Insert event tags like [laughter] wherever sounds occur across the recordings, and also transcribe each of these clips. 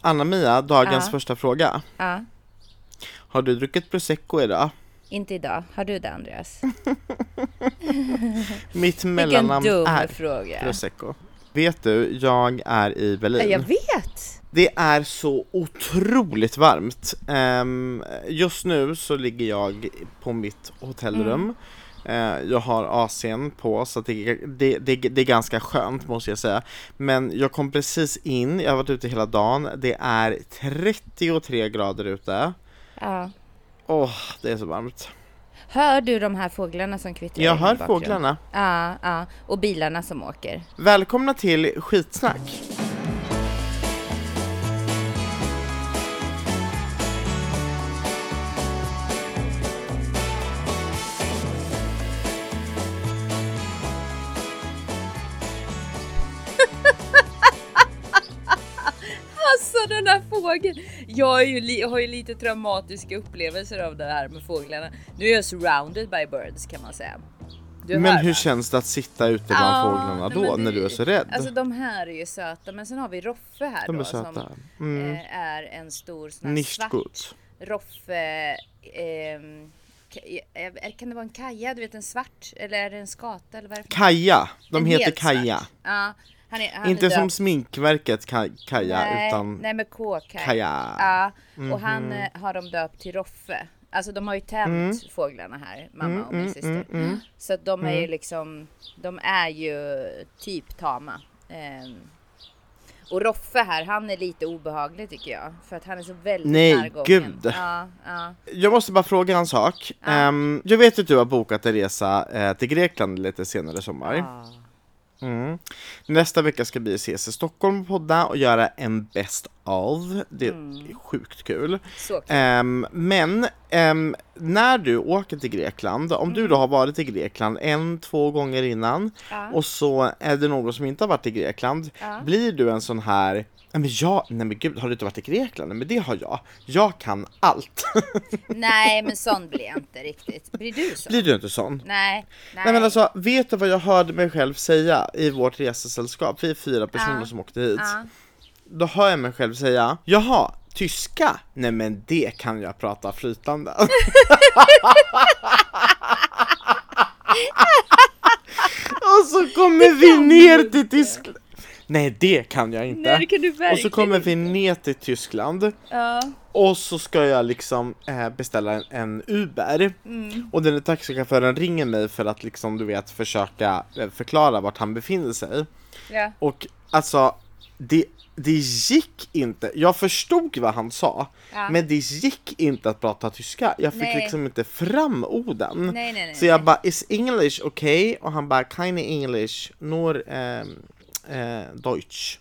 Anna-Mia, dagens Ja. första fråga. Ja, Har du druckit prosecco idag? inte idag. Har du det Andreas? [laughs] Mitt Vilken mellannamn dum är fråga. prosecco. Vet du, jag är i Berlin. Ja, Jag vet! Det är så otroligt varmt. Ehm, just nu så ligger jag på mitt hotellrum. Eh, jag har AC'n på så det, det, det, det är ganska skönt måste jag säga. Men jag kom precis in, jag har varit ute hela dagen. Det är 33 grader ute. Ja. Åh, det är så varmt. Hör du de här fåglarna som kvittrar? Jag hör fåglarna. Ja, ja. Och bilarna som åker. Välkomna till skitsnack. Den där fågeln! Jag ju har ju lite traumatiska upplevelser av det här med fåglarna. Nu är jag surrounded by birds kan man säga. Du Men hur va? känns det att sitta ute bland Ja, fåglarna då, men när det- du är så rädd? Alltså de här är ju söta, men sen har vi Roffe här De är då söta. som Mm. eh, är en stor sån här svart. Roffe. ehm, eh, kan det vara en kaja? Du vet en svart? Eller är det en skata? Eller vad är det Kaja, de En heter Kaja. svart. Ja, han är, han Inte är som sminkverket Ka- Kaja nej, utan Nej med K. Kaja. Kaja. Ja, och Mhm. han eh, har de döpt till Roffe. Alltså de har ju tämt fåglarna här, mamma Mm, och min mm, syster. mm, mm. Så att de är ju Mm. liksom, de är ju typ tama. Ehm, och Roffe här, han är lite obehaglig tycker jag. För att han är så väldigt Nej, närgången. gud. Ja, ja. Jag måste bara fråga en sak. Ja. Ehm, jag vet att du har bokat en resa eh, till Grekland lite senare i sommar. Ah. Mm. Nästa vecka ska vi ses i Stockholm och podda och göra en best of. Det är Mm. sjukt kul. Kul. Ehm, men ehm, när du åker till Grekland, om du då har varit i Grekland en, två gånger innan Mm. Ja. och så är det någon som inte har varit i Grekland, Ja. blir du en sån här men jag, nej men gud, har du inte varit i Grekland? Men det har jag. Jag kan allt. [laughs] Nej men sån blir jag inte riktigt. Blir du så? Blir du inte sån? Nej. Nej. Nej men alltså, vet du vad jag hörde mig själv säga i vårt resesällskap? Vi är fyra personer Ja. som åkte hit. Ja. Då hör jag mig själv säga, jaha, tyska? Nej men det kan jag prata flytande. [laughs] [laughs] Och så kommer vi ner till Tyskland. Nej det kan jag inte. Nej det kan du och verkligen så kommer vi ner till Tyskland Ja. och så ska jag liksom eh, beställa en, en Uber Mm. och den taxichauffören ringer mig för att liksom du vet försöka eh, förklara vart han befinner sig. Ja. Och alltså, det, det gick inte. Jag förstod vad han sa, Ja. men det gick inte att prata tyska. Jag fick Nej. liksom inte fram orden. Nej, nej, Så jag bara, is English okay? Och han bara, keine English, nur ehm, eh, Deutsch.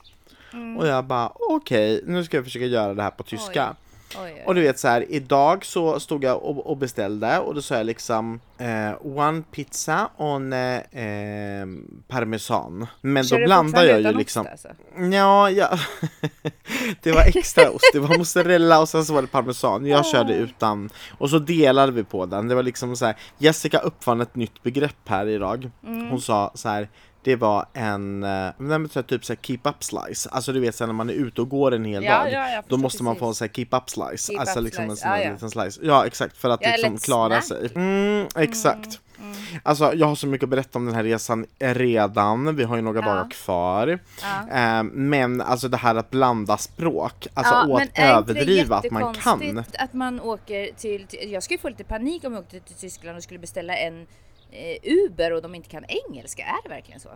Mm. Och jag bara, okej, nu ska jag försöka göra det här på tyska. Oj, oj. Och du vet så här, idag så stod jag och, och beställde och då sa jag liksom eh, one pizza och eh, eh, parmesan. Men Kör då blandar jag ju liksom ost, alltså? Ja, ja. [laughs] det var extra ost, det var mozzarella och sen så var det parmesan. Jag körde utan och så delade vi på den. Det var liksom så här. Jessica uppfann ett nytt begrepp här idag. Mm. Hon sa så här. Det var en, eh, nej, så typ så keep up slice, alltså du vet så här, när man är ute och går en hel Ja, dag ja, Då måste man precis. få en så här keep up slice, Keep alltså up liksom en slice, sån här ja, ja. liten slice Ja exakt, för att liksom klara snack. sig Mm, exakt Alltså jag har så mycket att berätta om den här resan redan, vi har ju några Ja. dagar kvar Ja. Eh, men alltså det här att blanda språk, alltså Ja, och att överdriva att man kan. Att man åker till, till, jag skulle få lite panik om jag åkte till Tyskland och skulle beställa en Uber och de inte kan engelska. Är det verkligen så?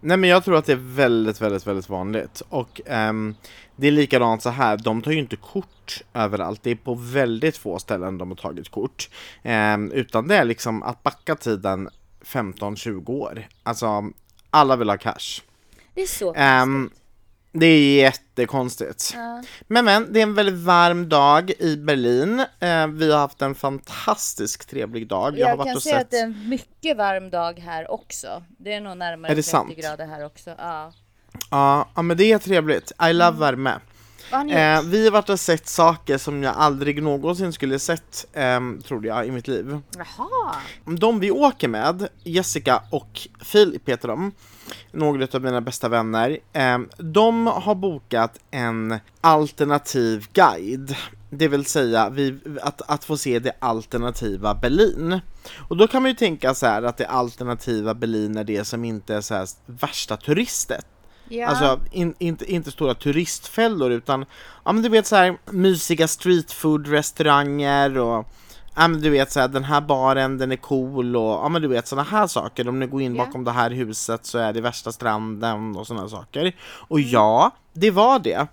Nej men jag tror att det är väldigt, väldigt, väldigt vanligt. Och ehm, det är likadant så här, de tar ju inte kort överallt. Det är på väldigt få ställen de har tagit kort. Ehm, utan det är liksom att backa tiden 15-20 år. Alltså, alla vill ha cash. Det är så Ehm, konstigt. Det är jättekonstigt. Ja. Men men, det är en väldigt varm dag i Berlin. Eh, vi har haft en fantastisk trevlig dag. Jag, Jag kan säga sett... att det är en mycket varm dag här också. Det är nog närmare Är det 30 sant? grader här också. Ja. Ja, ja men det är trevligt. I love värme. Vad har ni Eh, vi har varit och sett saker som jag aldrig någonsin skulle sett, ehm, trodde jag, i mitt liv. Jaha. De vi åker med, Jessica och Filip heter de, några av mina bästa vänner, ehm, de har bokat en alternativ guide. Det vill säga vi, att, att få se det alternativa Berlin. Och då kan man ju tänka så här att det alternativa Berlin är det som inte är så värsta turistet. Ja. Alltså in, inte, inte stora turistfällor utan, ja men du vet så här mysiga streetfood-restauranger och Ja men du vet så här, den här baren den är cool och ja men du vet sådana här saker. Om ni går in Ja. bakom det här huset så är det värsta stranden och sådana saker. Och ja, det var det.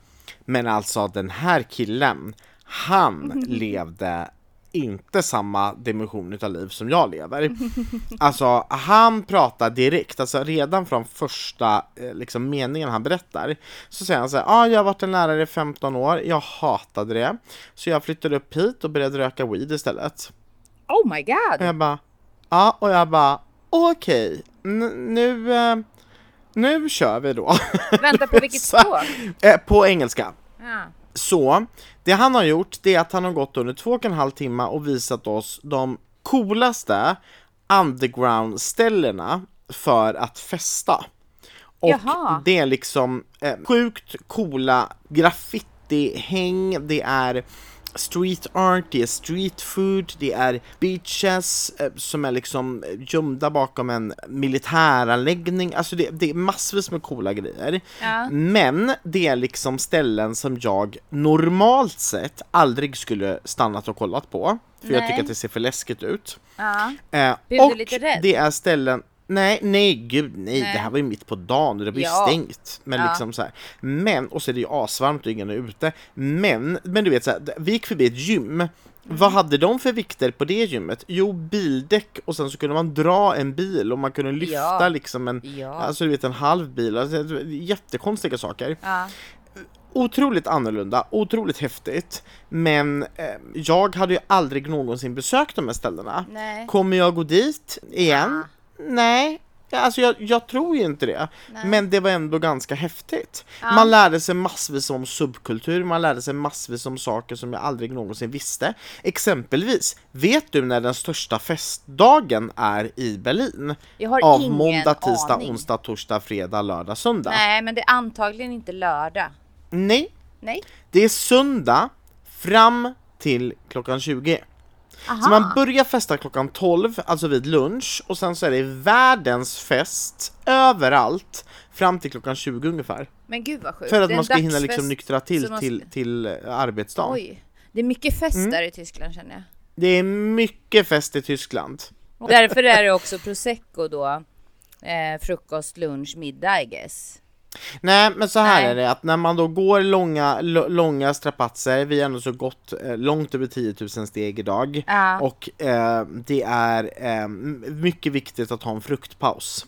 Men alltså den här killen, han levde inte samma dimension utav liv som jag lever. [laughs] Alltså han pratar direkt, alltså redan från första eh, liksom, meningen han berättar så säger han så här, ah, jag har varit en lärare i 15 år, jag hatade det så jag flyttade upp hit och började röka weed istället. Oh my god! Och jag bara, ja och jag bara, okej, n- nu, eh, nu kör vi då. Vänta, på [laughs] vilket språk? Eh, På engelska. Ja. Så, det han har gjort det är att han har gått under två och en halv timme och visat oss de coolaste underground-ställena för att festa. Och Jaha. det är liksom eh, sjukt coola graffiti-häng, det är street art, det är street food, det är beaches eh, som är liksom gömda bakom en militäranläggning, alltså det, det är massvis med coola grejer. Ja. Men det är liksom ställen som jag normalt sett aldrig skulle stannat och kollat på. För jag Nej. tycker att det ser för läskigt ut. Ja. Eh, och det är ställen Nej, nej gud nej, Nej. det här var ju mitt på dagen och det var ju Ja. stängt. Men Ja. liksom så här. Men, och så är det ju asvarmt och ingen är ute. Men, men du vet så här, vi gick förbi ett gym. Mm. Vad hade de för vikter på det gymmet? Jo, bildäck och sen så kunde man dra en bil och man kunde lyfta Ja. liksom en, Ja. alltså du vet en halv bil. Alltså, jättekonstiga saker Ja. otroligt annorlunda, otroligt häftigt. Men eh, jag hade ju aldrig någonsin besökt de här ställena. Nej. Kommer jag gå dit igen? Nej. Alltså jag, jag tror ju inte det. Nej. Men det var ändå ganska häftigt. Ja. Man lärde sig massvis om subkultur, man lärde sig massvis om saker som jag aldrig någonsin visste. Exempelvis, vet du när den största festdagen är i Berlin? Jag har Av ingen måndag, tisdag, aning. onsdag, torsdag, fredag, lördag, söndag. Nej, men det är antagligen inte lördag. Nej, Nej. Det är söndag fram till klockan 20. Aha. Så man börjar festa klockan 12, alltså vid lunch, och sen så är det världens fest överallt fram till klockan 20 ungefär. Men gud vad sjukt. För att man ska hinna liksom nyktra till man till, ska- till eh, arbetsdagen. Oj. Det är mycket fest Mm. där i Tyskland känner jag. Det är mycket fest i Tyskland. Och därför är det också prosecco då. Eh, frukost, lunch, middag I guess. Nej men så här Nej. är det att när man då går långa, långa strapatser, vi har ändå så gått eh, långt över 10 000 steg idag Ja. och eh, det är eh, mycket viktigt att ha en fruktpaus.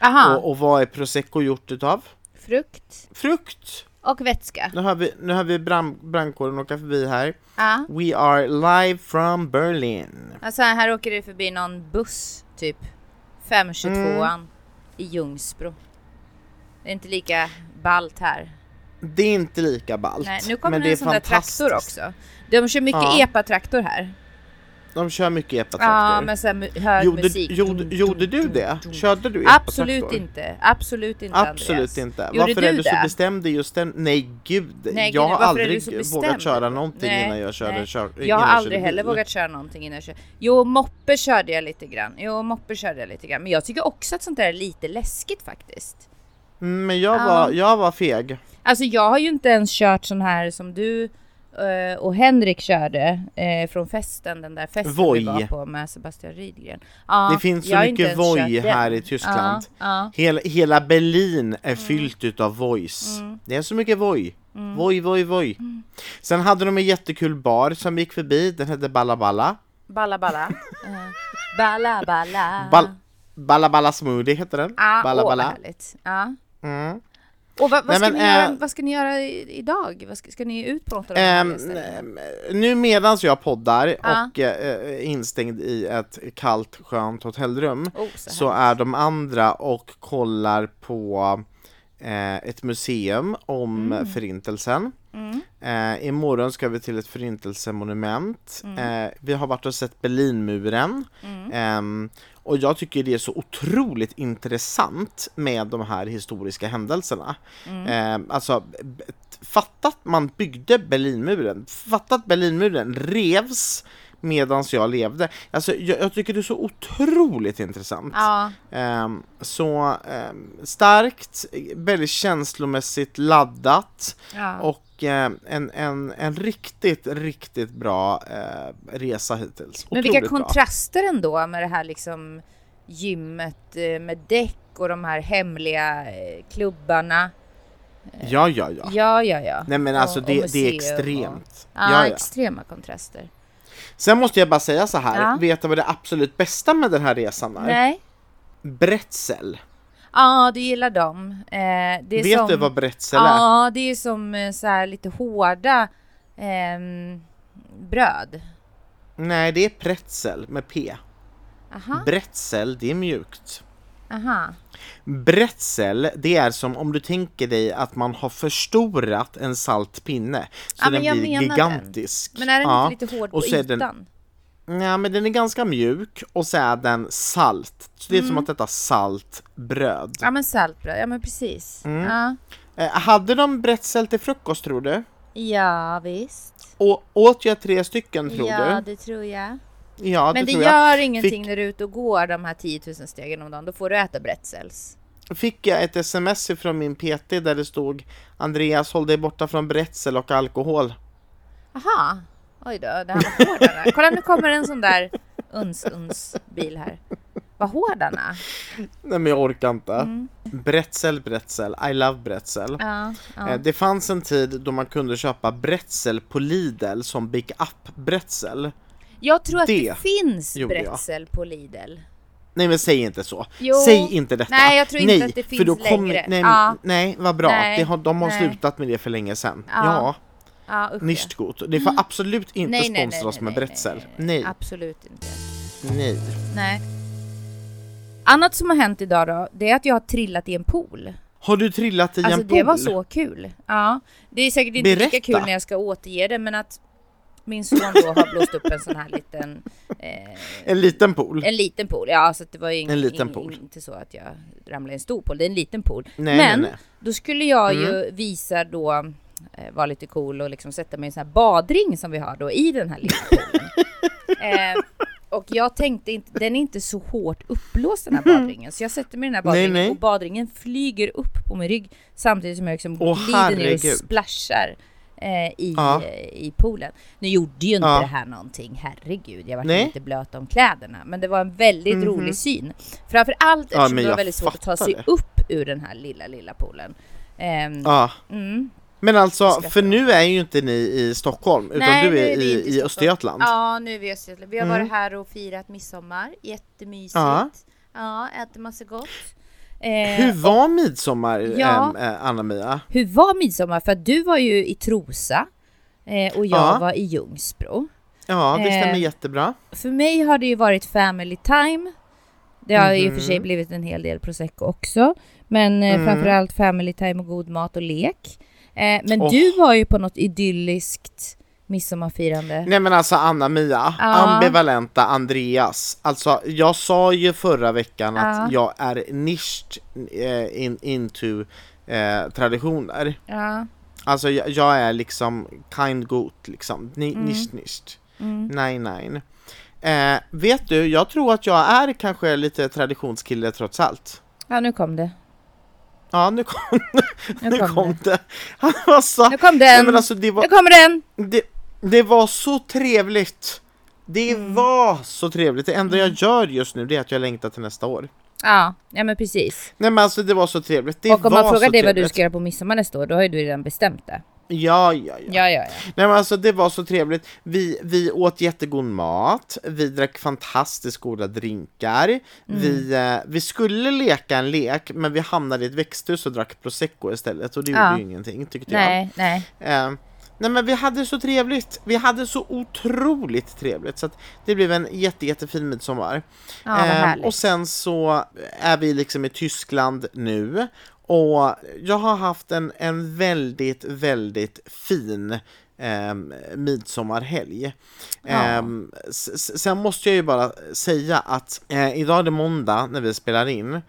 Aha. Och, och vad är prosecco gjort utav? Frukt Frukt! och vätska. Nu har vi, nu har vi brand, brandkåren åka förbi här. Ja. We are live from Berlin. Alltså här åker det förbi någon buss typ 522an Mm. i Ljungsbro. Det är inte lika ballt här. Det är inte lika ballt. Nej, nu kommer men det en sån där traktor också. De kör mycket Ja. epa-traktor här. De kör mycket Ja, epatraktor. så här mu- hög gjorde, musik. gjorde, gjorde du det? Körde du Absolut epatraktor? inte. Absolut inte Absolut Andreas. inte. Gjorde varför du är du så bestämd i just den? Nej gud, Nej, jag har aldrig vågat köra någonting Nej, innan jag körde nej. kör, Jag har körde aldrig heller bil. vågat köra någonting innan jag kör. Jo, moppe körde jag lite grann. Jo, moppe körde jag lite grann. Men jag tycker också att sånt där är lite läskigt faktiskt. Mm, Men jag Ja. var, jag var feg. Alltså jag har ju inte ens kört sån här som du eh, och Henrik körde eh, från festen, den där festen Voi. vi var på med Sebastian Rydgren. Ja, Det finns så mycket Voi här i Tyskland. Ja, ja. Hela, hela Berlin är Mm. fyllt utav voice. Det är så mycket Voi. Voi, Voi, Voi. Mm. Sen hade de en jättekul bar som gick förbi, den hette Balla Balla. Balla balla. [laughs] Eh, balla balla. Ball, Balla Balla Smoothie hette den. Ja, Balla åh, Balla. härligt. Ja. Mm. Och vad, vad, Nej, ska men, ni göra, eh, vad ska ni göra idag? Vad ska, ska ni ut på något av de här ställena? nu medans jag poddar Ja. och är instängd i ett kallt skönt hotellrum Oh, så så är de andra och kollar på ett museum om Mm. förintelsen. Eh, imorgon ska vi till ett förintelsemonument. Mm. Eh, vi har varit och sett Berlinmuren. Ehm, och jag tycker det är så otroligt intressant med de här historiska händelserna. Mm. Ehm, alltså, b- fatta att man byggde Berlinmuren. Fatta att Berlinmuren revs medans jag levde. Alltså, jag, jag tycker det är så otroligt intressant. Ja, Ehm, så ehm, starkt, väldigt känslomässigt laddat ja. och ehm, en, en, en riktigt, riktigt bra eh, resa hittills. Men vilka Otroligt bra. kontraster ändå med det här liksom gymmet eh, med däck och de här hemliga eh, klubbarna. Ja, ja, ja. Ja, ja, ja. Nej men alltså Och- och det, det är extremt. Och, ja, Ja, ja. extrema kontraster. Sen måste jag bara säga så här, Ja. vet du vad det absolut bästa med den här resan är? Nej. Bretzel. Ja, du gillar dem. Eh, Vet som, du vad bretzel är? Ja, det är som eh, så här lite hårda ehm, bröd. Nej, det är pretzel med P. Aha, Bretzel, det är mjukt. aha. Bretzel, det är som om du tänker dig att man har förstorat en salt pinne. Så Ja, den blir gigantisk. Men är den Ja. inte lite hård på är den- ytan? Ja, men den är ganska mjuk och så är den salt. Så det är Mm. som att äta saltbröd. Ja, men saltbröd. Ja, men precis. Mm. Ja. Eh, hade de bretzel till frukost tror du? ja, visst. Och åt jag tre stycken tror ja, du? det tror jag. Ja, Men det jag. gör ingenting Fick- när du är ute och går de här 10 000 stegen om dagen. Då får du äta bretzels. Fick jag ett sms från min PT där det stod Andreas håll dig borta från bretzel och alkohol. Aha. Oj då, det här var hård den här. Kolla nu kommer en sån där uns-uns bil här. Vad hård den är. Nej men jag orkar inte. Mm. Bretzel, bretzel, I love bretzel. Ja, ja. Eh, Det fanns en tid då man kunde köpa bretzel på Lidl som Big Up bretzel. Jag tror att det, det finns bretzel på Lidl. Nej men säg inte så. Jo. Säg inte detta. Nej, jag tror inte nej, att det för finns då kommer- längre. Nej, Ja. nej, vad bra. Nej, Det har, de har nej. slutat med det för länge sedan. Ja. Ja, Ja, usch, nicht gut. Det får absolut inte Nej, nej, nej, sponsra oss nej, med bretzel. nej, Absolut inte. nej. Nej. Annat som har hänt idag då, det är att jag har trillat i en pool. Har du trillat i Alltså en pool? det var så kul. Ja, det är säkert inte lika Berätta. kul när jag ska återge det, men att min son då har blåst upp en sån här liten, eh, En liten pool? en liten pool. Ja, så det var ju ing, En liten ing- pool. inte så att jag ramlade i en stor pool, det är en liten pool. Nej, men nej, nej. då skulle jag Mm. ju visa då, eh, vara lite cool och liksom sätta mig i en sån här badring som vi har då i den här lilla poolen. [laughs] eh, och jag tänkte inte, den är inte så hårt uppblåst den här badringen. Så jag sätter mig i den här Nej, badringen nej. och badringen flyger upp på min rygg samtidigt som jag liksom Åh, glider ner och herregud. splashar eh, i, Ja. eh, i poolen. Nu gjorde ju inte Ja. det här någonting, herregud. Jag var Nej. lite blöt om kläderna. Men det var en väldigt Mhm. rolig syn. Framförallt eftersom det var väldigt svårt att ta sig det. upp ur den här lilla, lilla poolen. Ehm, Ja. mm. Men alltså, för nu är ju inte ni i Stockholm, utan Nej, du är är i, inte i i. Östergötland. Ja, nu är vi i Östergötland. Vi har Mm. varit här och firat midsommar. Jättemysigt. Ja. Ja, äter massa gott. Eh, Hur var midsommar, Ja. äh, Anna-Mia? hur var midsommar? För att du var ju i Trosa eh, och jag Ja. var i Ljungsbro. Ja, det stämmer Eh, jättebra. För mig har det ju varit family time. Det har i och för sig Mhm. blivit en hel del prosecco också. Men eh, Mm. framförallt family time och god mat och lek. Eh, men Åh. du var ju på något idylliskt midsommarfirande. Nej men alltså Anna-Mia, Ja. ambivalenta Andreas. Alltså jag sa ju förra veckan Ja. att jag är nischt eh, in, into eh, traditioner. Ja. Alltså jag, jag är liksom kind gut liksom, Ni, Mm. nischt nischt. Mm. Nej nej. Eh, vet du, jag tror att jag är kanske lite traditionskille trots allt. ja, nu kom det. Ja nu kom, [laughs] Nu nu kom, kom det. det. Han var så... Nu kom den! alltså det var, Nu kommer den! det, det var så trevligt. Det Mm. var så trevligt. Det enda jag gör just nu det är att jag längtar till nästa år. Ja, ja men precis. Nej men alltså det var så trevligt. Det och om man frågar dig vad du ska göra på midsommar nästa år, då har ju du redan bestämt det. Ja, ja, ja. Ja, ja, ja. Nej men alltså det var så trevligt. Vi, vi åt jättegod mat, vi drack fantastiskt goda drinkar. Mm. Vi, eh, vi skulle leka en lek men vi hamnade i ett växthus och drack prosecco istället och det gjorde ju ingenting tyckte Nej, nej. jag. Eh, Nej men vi hade så trevligt, vi hade så otroligt trevligt så att det blev en jätte, jättefin midsommar. Ja, härligt. och sen så är vi liksom i Tyskland nu och jag har haft en, en väldigt, väldigt fin um, midsommarhelg. Ja. Ehm, sen måste jag ju bara säga att eh, idag är det måndag när vi spelar in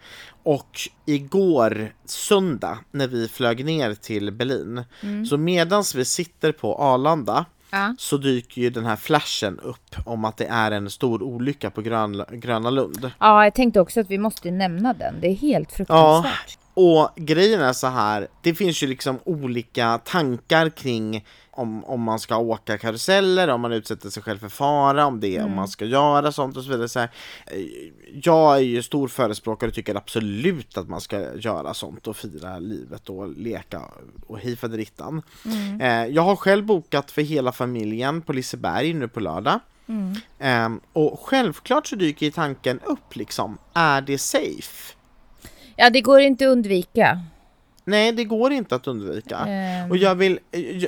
och igår söndag när vi flög ner till Berlin Mm. så medans vi sitter på Arlanda Ja. så dyker ju den här flashen upp om att det är en stor olycka på Grön, Gröna Lund. ja, jag tänkte också att vi måste nämna den. Det är helt fruktansvärt. Och grejen är så här, det finns ju liksom olika tankar kring om, om man ska åka karuseller, om man utsätter sig själv för fara, om det, om man ska göra sånt och så vidare. Så här, eh, jag är ju stor förespråkare och tycker absolut att man ska göra sånt och fira livet och leka och hej faderittan. Eh, jag har själv bokat för hela familjen på Liseberg nu på lördag. Eh, och självklart så dyker tanken upp liksom, är det safe? Ja, det går inte att undvika. Nej, det går inte att undvika. Ehm. Och jag vill,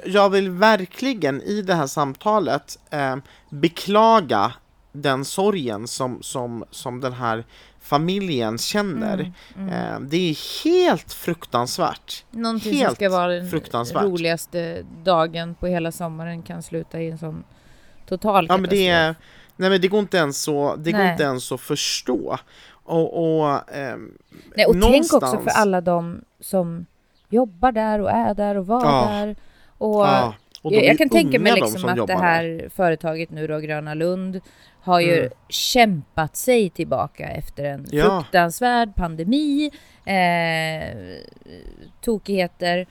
jag- vill verkligen i det här samtalet eh, beklaga den sorgen som, som, som den här familjen känner. Mm, Eh, det är helt fruktansvärt. Någonting som Helt ska vara den roligaste dagen på hela sommaren kan sluta i en sån total Ja, men det, är, nej, men det går inte ens så, det går inte ens att förstå. Och, och ehm, Nej, och tänk också någonstans- för alla de som jobbar där och är där och var Ja. där. Och ja, och jag, jag kan tänka mig liksom som att det jobbar där. här företaget nu då, Gröna Lund, har ju Mm. kämpat sig tillbaka efter en Ja. fruktansvärd pandemi, eh, tokigheter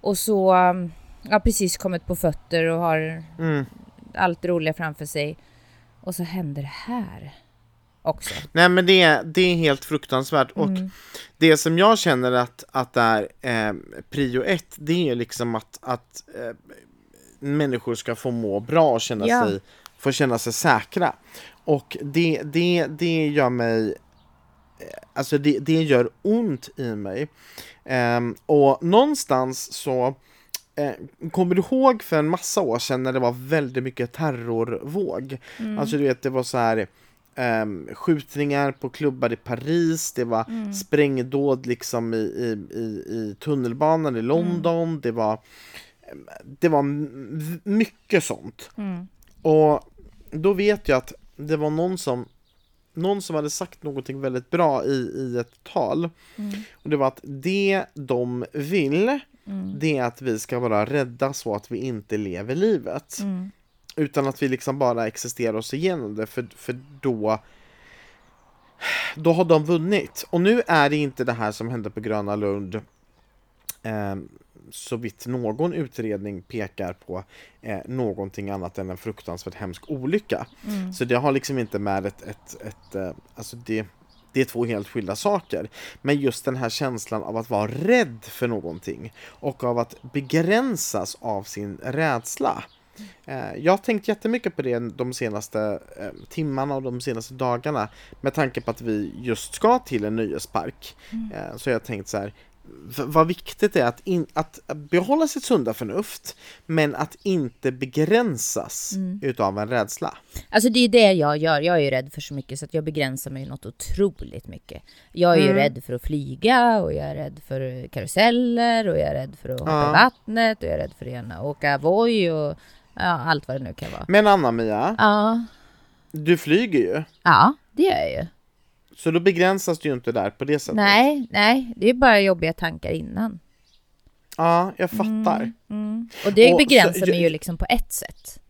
och så um, ja, precis kommit på fötter och har Mm. allt roliga framför sig. Och så händer det här också. Nej men det, det är helt fruktansvärt och Mm. det som jag känner att, att är eh, prio ett det är liksom att, att eh, människor ska få må bra och känna Ja. sig, få känna sig säkra. Och det, det, det gör mig eh, Alltså det, det gör ont i mig. Ehm, och någonstans så eh, Kommer du ihåg för en massa år sedan när det var väldigt mycket terrorvåg? Mm. Alltså du vet det var så här ehm, skjutningar på klubbar i Paris, det var Mm. sprängdåd liksom i, i, i, i tunnelbanan i London, det var ehm, det var mycket sånt. Mm. Och då vet jag att det var någon som någon som hade sagt någonting väldigt bra i, i ett tal. Mm. Och det var att det de vill, Mm. det är att vi ska vara rädda så att vi inte lever livet. Mm. Utan att vi liksom bara existerar oss igenom det, för, för då då har de vunnit. Och nu är det inte det här som hände på Gröna Lund eh, så vitt någon utredning pekar på eh, någonting annat än en fruktansvärt hemsk olycka. Mm. Så det har liksom inte med ett, ett, ett eh, alltså det, det är två helt skilda saker. Men just den här känslan av att vara rädd för någonting och av att begränsas av sin rädsla. Eh, Jag har tänkt jättemycket på det de senaste eh, timmarna och de senaste dagarna med tanke på att vi just ska till en nöjespark. Eh, Så jag har tänkt så här, vad viktigt det är att, in, att behålla sitt sunda förnuft men att inte begränsas utav en rädsla. Alltså det är det jag gör. Jag är ju rädd för så mycket så att jag begränsar mig något otroligt mycket. Jag är ju Mm. rädd för att flyga och jag är rädd för karuseller och jag är rädd för att hoppa Ja. i vattnet och jag är rädd för ena. Åka Voi och ja, allt vad det nu kan vara. Men Anna-Mia, Ja, du flyger ju. ja det gör jag ju. Så då begränsas du ju inte där på det sättet. Nej, nej, det är bara jobbiga tankar innan. Ja, jag fattar. Mm. Och det Och så- begränsar mig ju liksom på ett sätt.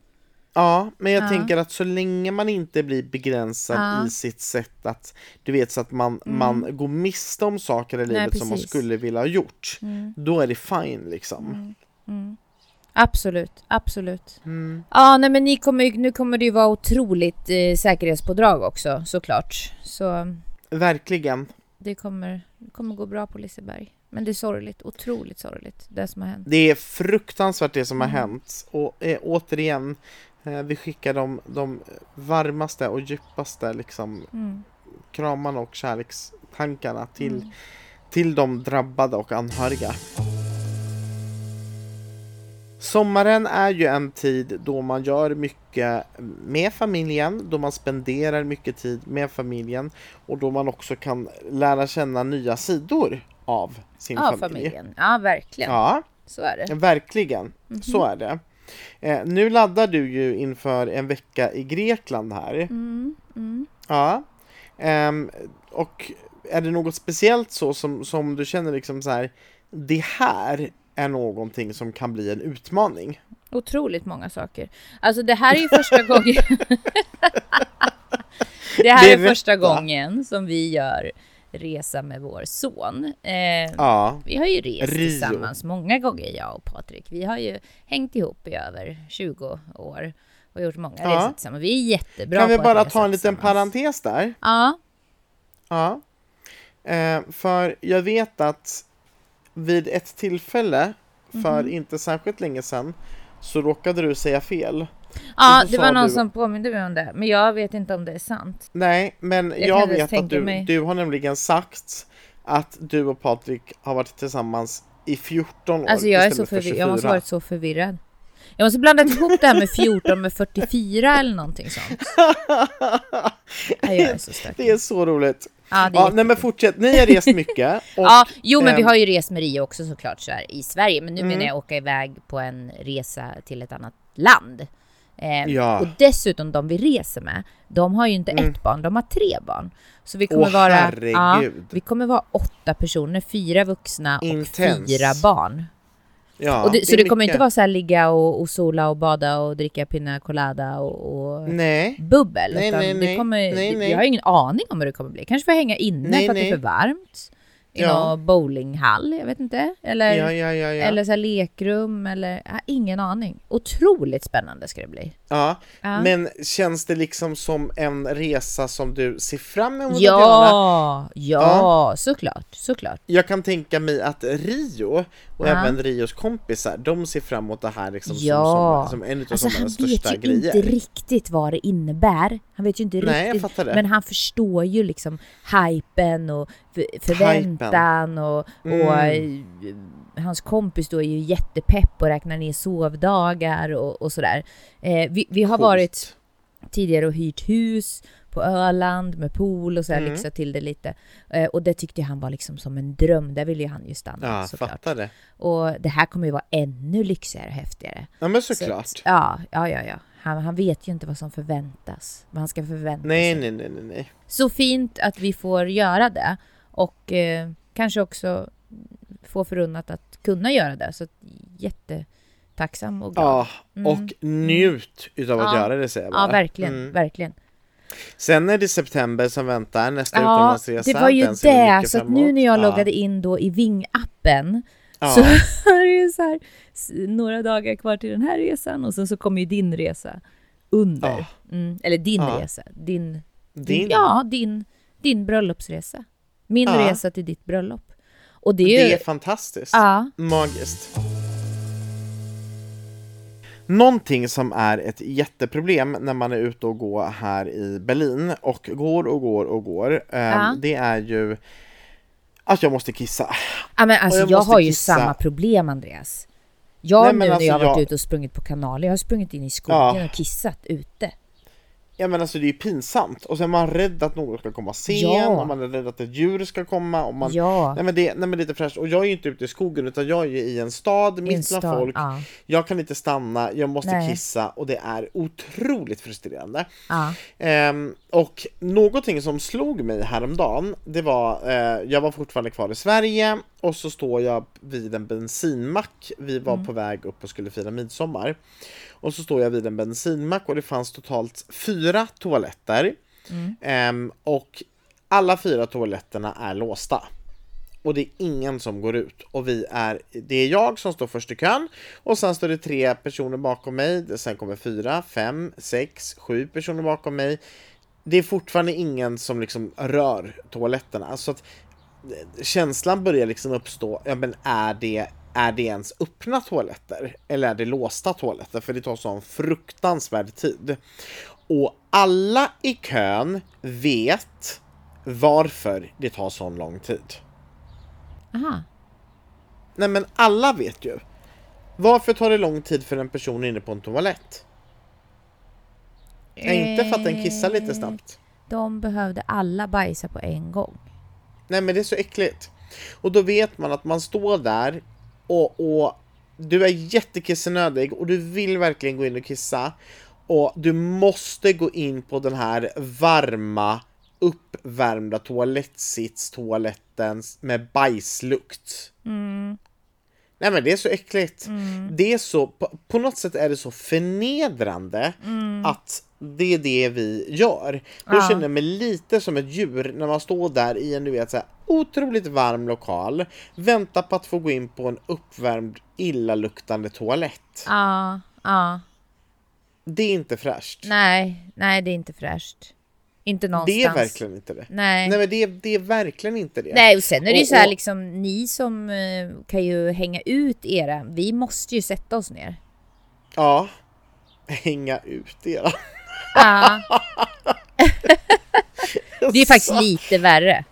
Ja, men jag Ja. tänker att så länge man inte blir begränsad Ja. Mm. i sitt sätt att, du vet så att man, man går miste om saker i livet som man precis. skulle vilja ha gjort. Mm. Då är det fine liksom. Absolut, absolut. Mm. Ja, nej men ni kommer, nu kommer det ju vara otroligt eh, säkerhetspådrag också såklart. Så Verkligen. det kommer, det kommer gå bra på Liseberg. Men det är sorgligt, otroligt sorgligt det som har hänt. Det är fruktansvärt det som Mm. har hänt. Och eh, återigen, eh, vi skickar de, de varmaste och djupaste liksom, Mm. kramarna och kärlekstankarna till, Mm. till de drabbade och anhöriga. Sommaren är ju en tid då man gör mycket med familjen, då man spenderar mycket tid med familjen och då man också kan lära känna nya sidor av sin Ja, familj. familjen. Ja, verkligen. Ja, Så är det. verkligen. Så är det. Eh, nu laddar du ju inför en vecka i Grekland här. Mm, Ja. Ehm, och är det något speciellt så som, som du känner liksom så här, det här är någonting som kan bli en utmaning? Otroligt många saker. Alltså det här är ju första [laughs] gången. det här Det är, är första gången som vi gör resa med vår son. Eh, Ja. Vi har ju rest Rio. tillsammans många gånger, jag och Patrik. Vi har ju hängt ihop i över 20 år och gjort många Ja. resor tillsammans. Vi är jättebra Kan vi bara ta en liten parentes där? Ja, Ja. Eh, för jag vet att vid ett tillfälle för Mhm. inte särskilt länge sedan så råkade du säga fel. ja det var någon du- som påminde mig om det. Men jag vet inte om det är sant. Nej, men Jag jag, vet att du, mig. du har nämligen sagt att du och Patrik har varit tillsammans i 14 år Alltså jag är så förvirrad. Jag måste 24. varit så förvirrad. Jag måste blandat ihop det här med 14 med 44 eller någonting sånt. Nej, jag är så stökig. Det är så roligt. Ja, det är Ja, nej men fortsätt, ni har rest mycket. [laughs] Och, Ja, jo men vi ehm, har ju rest med Rio också såklart så här, i Sverige. Men nu Mm. menar jag åka iväg på en resa till ett annat land. Eh, Ja. Och dessutom de vi reser med, de har ju inte Mm. ett barn, de har tre barn. Så vi kommer Åh, vara, herregud. vi kommer vara åtta personer, fyra vuxna och Intens. fyra barn. Ja, och det, så är det kommer mycket. inte vara så här ligga och, och sola och bada och dricka pina colada och, och Nej, bubbel. Nej, nej, det nej. kommer, Nej, nej. Jag har ingen aning om hur det kommer bli. Kanske får jag hänga inne Nej, för att det är för varmt. I Ja. någon bowlinghall, jag vet inte. Eller, ja, ja, ja, ja. eller så lekrum eller, ingen aning. Otroligt spännande ska det bli. ja. Ja. Men känns det liksom som en resa som du ser fram emot göra? Ja, ja, såklart, såklart. Jag kan tänka mig att Rio och Ja. även Rios kompisar, de ser fram emot det här liksom Ja. som, som, som en av Alltså han sommarens vet största ju grejer. inte riktigt vad det innebär. Han vet ju inte Nej, jag riktigt. Men han förstår ju liksom hypen och för- förväntan och, och Mm. eh, hans kompis då är ju jättepepp och räknar ner sovdagar och, och sådär. Eh, vi, vi har Coolt. varit tidigare och hyrt hus på Öland med pool och så här Mm. lyxat till det lite. Eh, och det tyckte han var liksom som en dröm. Där ville ju han ju stanna Ja, såklart. det. Och det här kommer ju vara ännu lyxigare och häftigare. Ja men Så såklart. att, ja, ja, ja, ja. Han, han vet ju inte vad som förväntas. Vad han ska förvänta Nej, sig. nej, nej, nej, nej. Så fint att vi får göra det. Och eh, kanske också få förunnat att kunna göra det. Så att, jättetacksam och glad. Ja, Mm. och njut utav att Ja. göra det säger jag Ja, bara. verkligen, Mm. verkligen. Sen är det september som väntar, nästa Ja, utomlandsresa. det var ju den det. Så att nu när jag ja. loggade in då i Ving-appen ja. så [laughs] är det så här några dagar kvar till den här resan och sen så kommer ju din resa under. Ja. Mm, eller din resa. Din, Din, Ja, din, din bröllopsresa. Min resa till ditt bröllop. Och det är det är fantastiskt. Magiskt. Någonting som är ett jätteproblem när man är ute och går här i Berlin och går och går och går, eh, Ja. det är ju att jag måste kissa. ja, men alltså jag jag, har ju kissa. samma problem Andreas. Jag Nej, nu när alltså, jag har varit jag- ute och sprungit på kanaler, jag har sprungit in i skogen Ja. och kissat ute. Ja men alltså det är ju pinsamt och så är man rädd att någon ska komma sen Ja. och man är rädd att ett djur ska komma och man Ja, Nej men, det, nej men lite fräscht och jag är ju inte ute i skogen utan jag är ju i en stad mitt bland folk. Ja, Jag kan inte stanna, jag måste Nej. kissa och det är otroligt frustrerande. ja, Ehm, och någonting som slog mig häromdagen, det var, eh, jag var fortfarande kvar i Sverige och så står jag vid en bensinmack. Vi var Mm. på väg upp och skulle fira midsommar. Och så står jag vid en bensinmack och det fanns totalt fyra toaletter. Mm. Ehm, och alla fyra toaletterna är låsta. Och det är ingen som går ut. Och vi är, det är jag som står först i kön och sen står det tre personer bakom mig. Sen kommer fyra, fem, sex, sju personer bakom mig. Det är fortfarande ingen som liksom rör toaletterna. Så att eh, känslan börjar liksom uppstå, ja men är det, är det ens öppna toaletter? Eller är det låsta toaletter? För det tar sån fruktansvärd tid. Och alla i kön vet varför det tar sån lång tid. aha. Nej men alla vet ju. Varför tar det lång tid för en person inne på en toalett? Inte för att den kissar lite snabbt. De behövde alla bajsa på en gång. Nej men det är så äckligt. Och då vet man att man står där och, och du är jättekissenödig och du vill verkligen gå in och kissa. Och du måste gå in på den här varma uppvärmda toalettsits toaletten med bajslukt. Mm. Nej men det är så äckligt. Mm. Det är så, på, på något sätt är det så förnedrande Mm. att det är det vi gör. Då Ja. känner jag mig lite som ett djur när man står där i en du vet, så här, otroligt varm lokal, väntar på att få gå in på en uppvärmd illaluktande toalett. Ja, ja. Det är inte fräscht. Nej, nej det är inte fräscht. Inte någonstans. det är verkligen inte det. Nej. Nej men det, är- det är verkligen inte det. Nej, och sen är det ju så här och- liksom, ni som eh, kan ju hänga ut era, vi måste ju sätta oss ner. Ja. Hänga ut era. Ja. [laughs] det är faktiskt lite värre.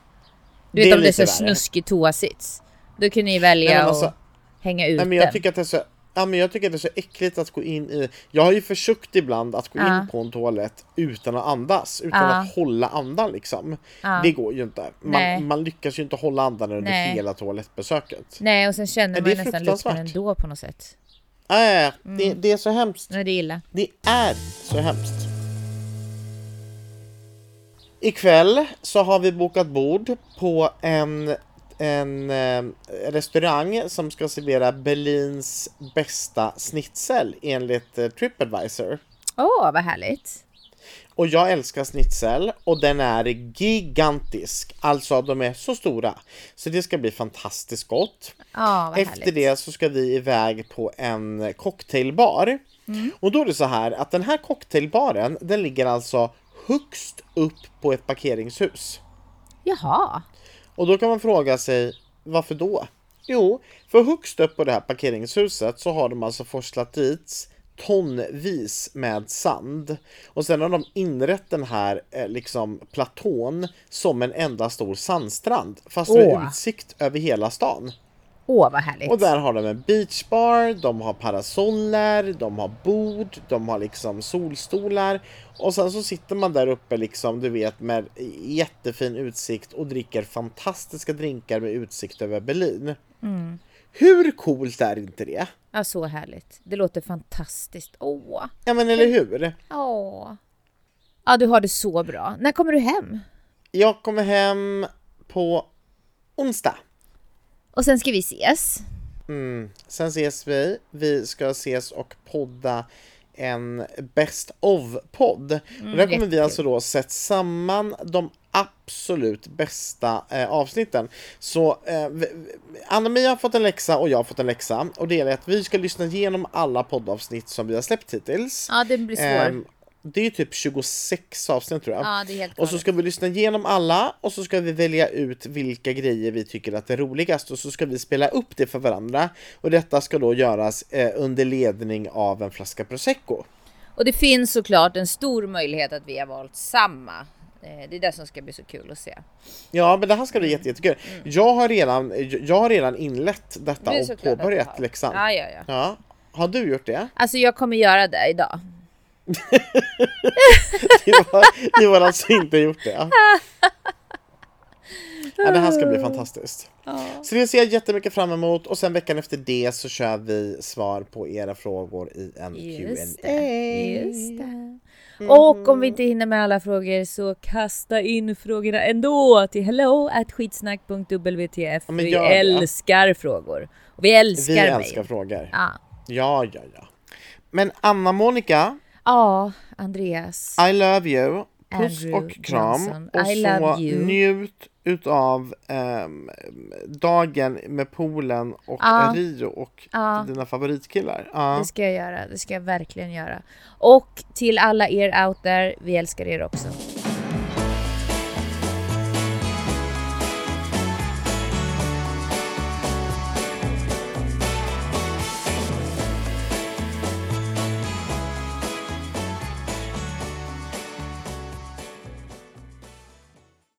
Du Det vet är om det är så värre. snuskig toasits. Då kan ni välja Nej, men att alltså- hänga ut Nej, men jag den. tycker att det är så Ja, men jag tycker att det är så äckligt att gå in i... Jag har ju försökt ibland att gå Ja. in på en toalett utan att andas, utan Ja. att hålla andan liksom. Ja. Det går ju inte. Nej. Man, man lyckas ju inte hålla andan under Nej. hela toalettbesöket. Nej, och sen känner Nej, man nästan lukten ändå på något sätt. Äh, Mm. det, det är så hemskt. Nej, det är illa. Det är så hemskt. Ikväll så har vi bokat bord på en, en eh, restaurang som ska servera Berlins bästa schnitzel enligt eh, Tripadvisor. Åh, vad härligt. Och jag älskar schnitzel och den är gigantisk. Alltså de är så stora. Så det ska bli fantastiskt gott. Vad Efter härligt. det så ska vi iväg på en cocktailbar. Mm. Och då är det så här att den här cocktailbaren den ligger alltså högst upp på ett parkeringshus. Jaha. Och då kan man fråga sig varför då? Jo, för högst upp på det här parkeringshuset så har de alltså forslat dit tonvis med sand. Och sen har de inrett den här eh, liksom platån som en enda stor sandstrand. Fast med Åh. utsikt över hela stan. Åh, vad härligt. Och där har de en beachbar, de har parasoller, de har bord, de har liksom solstolar. Och sen så sitter man där uppe liksom, du vet, med jättefin utsikt och dricker fantastiska drinkar med utsikt över Berlin. Mm. Hur coolt är inte det? Ja, så härligt. Det låter fantastiskt. Åh. Ja men eller hur? Åh. Ja, du har det så bra. När kommer du hem? Jag kommer hem på onsdag. Och sen ska vi ses. Mm. Sen ses vi. Vi ska ses och podda en Best of-podd. och där kommer vi alltså då sett samman de absolut bästa eh, avsnitten. Så eh, Anna-Mia har fått en läxa och jag har fått en läxa. Och det är att vi ska lyssna igenom alla poddavsnitt som vi har släppt hittills. Ja, det blir svårt. Ehm, det är typ 26 avsnitt tror jag. ja, det är helt Och så ska vi lyssna igenom alla och så ska vi välja ut vilka grejer vi tycker att är roligast och så ska vi spela upp det för varandra. Och detta ska då göras eh, under ledning av en flaska prosecco. Och det finns såklart en stor möjlighet att vi har valt samma. Eh, Det är det som ska bli så kul att se. Ja, men det här ska bli jätte, jättekul. Jag har redan, jag har redan inlett detta Mm. Det och påbörjat läxan. Ja, ja, ja. Ja. Har du gjort det? Alltså jag kommer göra det idag. [laughs] Du har, alltså inte gjort det? Ja, det här ska bli fantastiskt. Så det ser jag jättemycket fram emot och sen veckan efter det så kör vi svar på era frågor i en Just Q&A. Just det. Och om vi inte hinner med alla frågor så kasta in frågorna ändå till hello at skitsnack.wtf. Ja, vi älskar frågor. Och vi älskar Vi mig. älskar frågor. Ja. Ja, ja, ja. Men Anna-Monica, ja, Andreas. I love you. Puss Andrew och kram. Johnson, Och I så njut utav ehm, dagen med poolen och Ja. Rio och Ja. dina favoritkillar. Ja. Det ska jag göra. Det ska jag verkligen göra. Och till alla er out there, vi älskar er också.